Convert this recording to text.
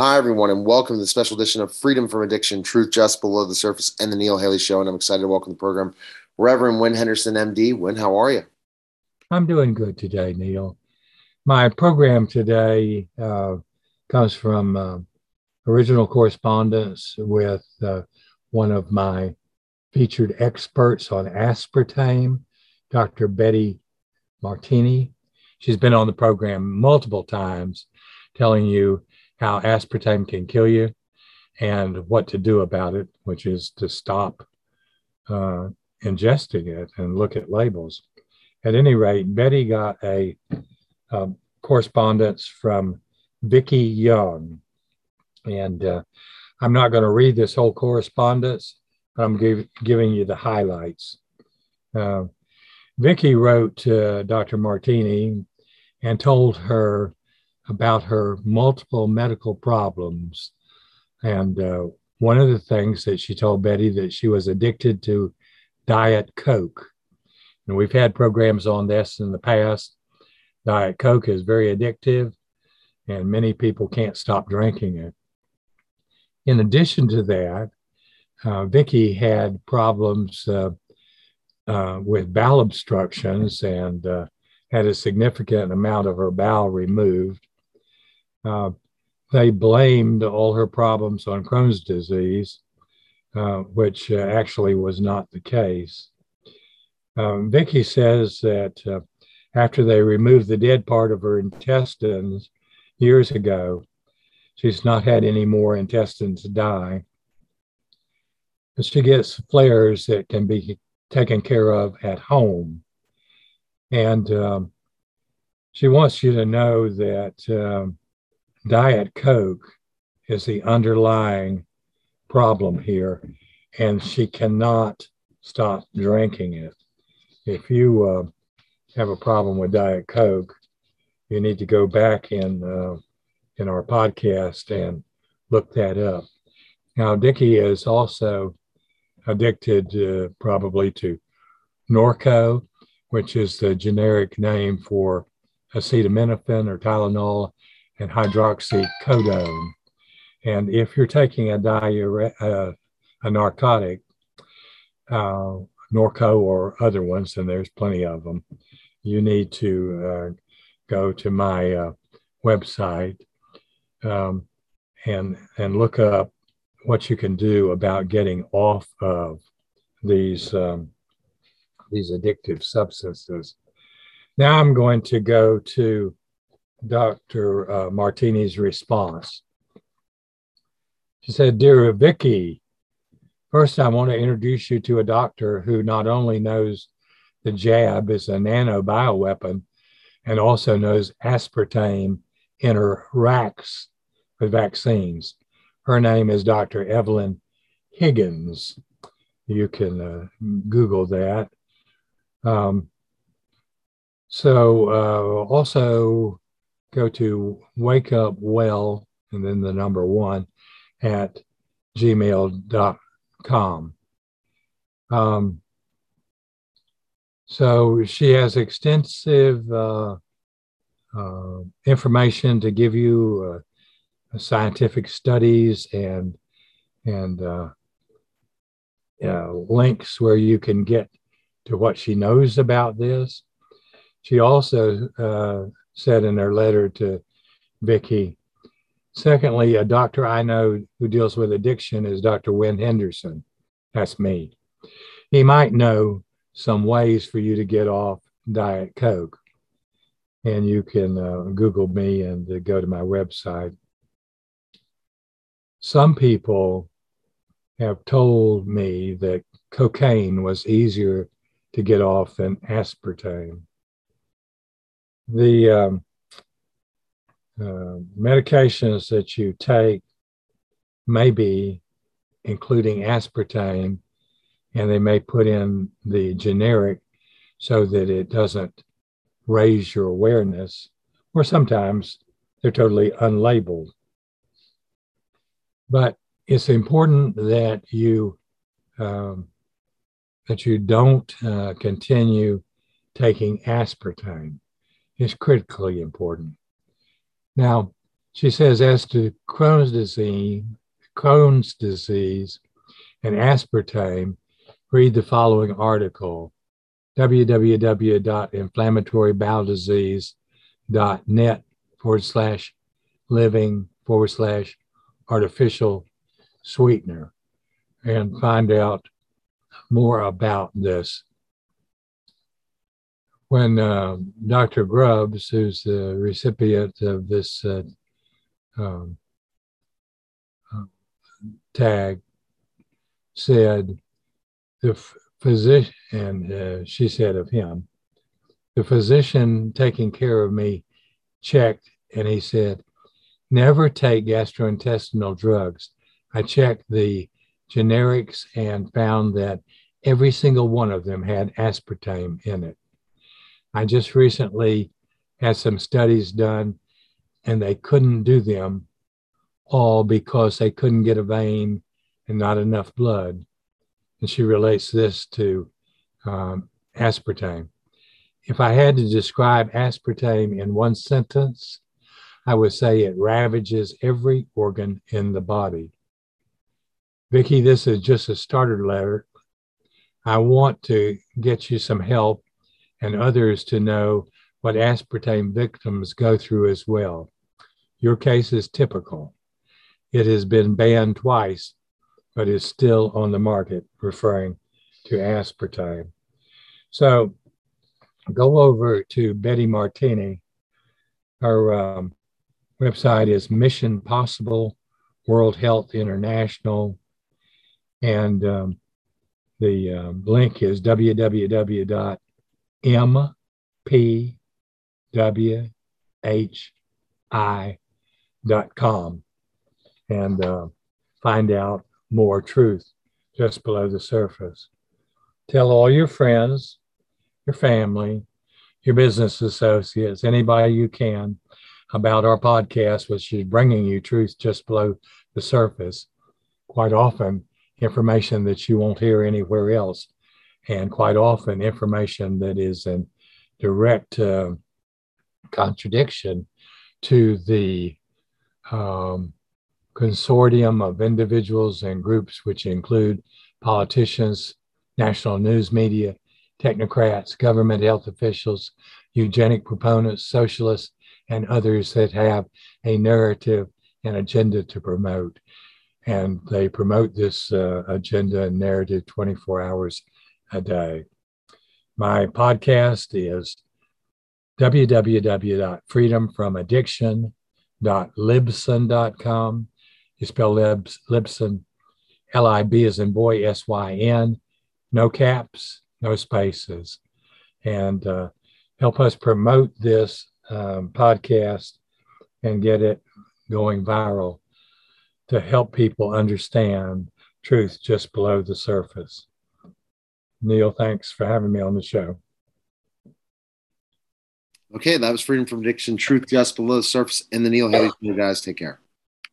Hi, everyone, and welcome to the special edition of Freedom from Addiction Truth Just Below the Surface and the Neil Haley Show. And I'm excited to welcome the program Reverend Win Henderson, MD. Win, how are you? I'm doing good today, Neil. My program today uh, comes from uh, original correspondence with uh, one of my featured experts on aspartame, Dr. Betty Martini. She's been on the program multiple times telling you how aspartame can kill you and what to do about it, which is to stop uh, ingesting it and look at labels. At any rate, Betty got a, a correspondence from Vicki Young. And uh, I'm not going to read this whole correspondence, but I'm give, giving you the highlights. Uh, Vicki wrote to Dr. Martini and told her about her multiple medical problems. And uh, one of the things that she told Betty that she was addicted to Diet Coke. And we've had programs on this in the past. Diet Coke is very addictive, and many people can't stop drinking it. In addition to that, uh, Vicki had problems uh, uh, with bowel obstructions and uh, had a significant amount of her bowel removed. Uh, they blamed all her problems on Crohn's disease, uh, which uh, actually was not the case. Um, Vicki says that uh, after they removed the dead part of her intestines years ago, she's not had any more intestines die. She gets flares that can be taken care of at home. And um, she wants you to know that um, Diet Coke is the underlying problem here, and she cannot stop drinking it. If you uh, have a problem with Diet Coke, you need to go back in uh, in our podcast and look that up. Now, Vicki is also addicted uh, probably to Norco, which is the generic name for acetaminophen or Tylenol and hydroxycodone. And if you're taking a diure- uh, a narcotic, uh, Norco or other ones, and there's plenty of them, you need to uh, go to my uh, website um, and and look up what you can do about getting off of these um, these addictive substances. Now I'm going to go to Dr. Uh, Martini's response. She said, Dear Vicki, first I want to introduce you to a doctor who not only knows the jab is a nanobioweapon and also knows aspartame interacts with vaccines. Her name is Dr. Evelyn Higgins. You can uh, Google that. Um, so, uh, also, go to wake up well and then the number one at gmail.com. Um, so she has extensive uh, uh, information to give you, uh, scientific studies and and uh, links where you can get to what she knows about this. She also uh, said in their letter to Vicki. Secondly, a doctor I know who deals with addiction is Dr. Win Henderson. That's me. He might know some ways for you to get off Diet Coke. And you can uh, Google me and uh, go to my website. Some people have told me that cocaine was easier to get off than aspartame the um, uh, medications that you take may be including aspartame, and they may put in the generic so that it doesn't raise your awareness, or sometimes they're totally unlabeled. But it's important that you um, that you don't uh, continue taking aspartame is critically important. Now, she says, as to Crohn's disease, Crohn's disease and aspartame, read the following article www.inflammatoryboweldisease.net forward slash living forward slash artificial sweetener and find out more about this. When uh, Dr. Grubbs, who's the recipient of this uh, um, uh, tag, said the physician, and uh, she said of him, the physician taking care of me checked and he said, never take gastrointestinal drugs. I checked the generics and found that every single one of them had aspartame in it. I just recently had some studies done and they couldn't do them all because they couldn't get a vein and not enough blood. And she relates this to um, aspartame. If I had to describe aspartame in one sentence, I would say it ravages every organ in the body. Vicki, this is just a starter letter. I want to get you some help and others to know what aspartame victims go through as well. Your case is typical. It has been banned twice, but is still on the market, referring to aspartame. So go over to Betty Martini. Her um, website is Mission Possible World Health International. And um, the um, link is www.mpwhi.com and uh, find out more truth just below the surface. Tell all your friends, your family, your business associates, anybody you can about our podcast, which is bringing you truth just below the surface. Quite often, information that you won't hear anywhere else, and quite often, information that is in direct uh, contradiction to the um, consortium of individuals and groups, which include politicians, national news media, technocrats, government health officials, eugenic proponents, socialists, and others that have a narrative and agenda to promote. And they promote this uh, agenda and narrative 24 hours a day. My podcast is www.freedomfromaddiction.libsyn.com. You spell Libs, Libsyn, L I B as in boy, S Y N, no caps, no spaces. And uh, help us promote this um, podcast and get it going viral to help people understand truth just below the surface. Neil, thanks for having me on the show. Okay, that was Freedom from Addiction, Truth Just Below the Surface, and the Neil Haley Show, guys. Take care.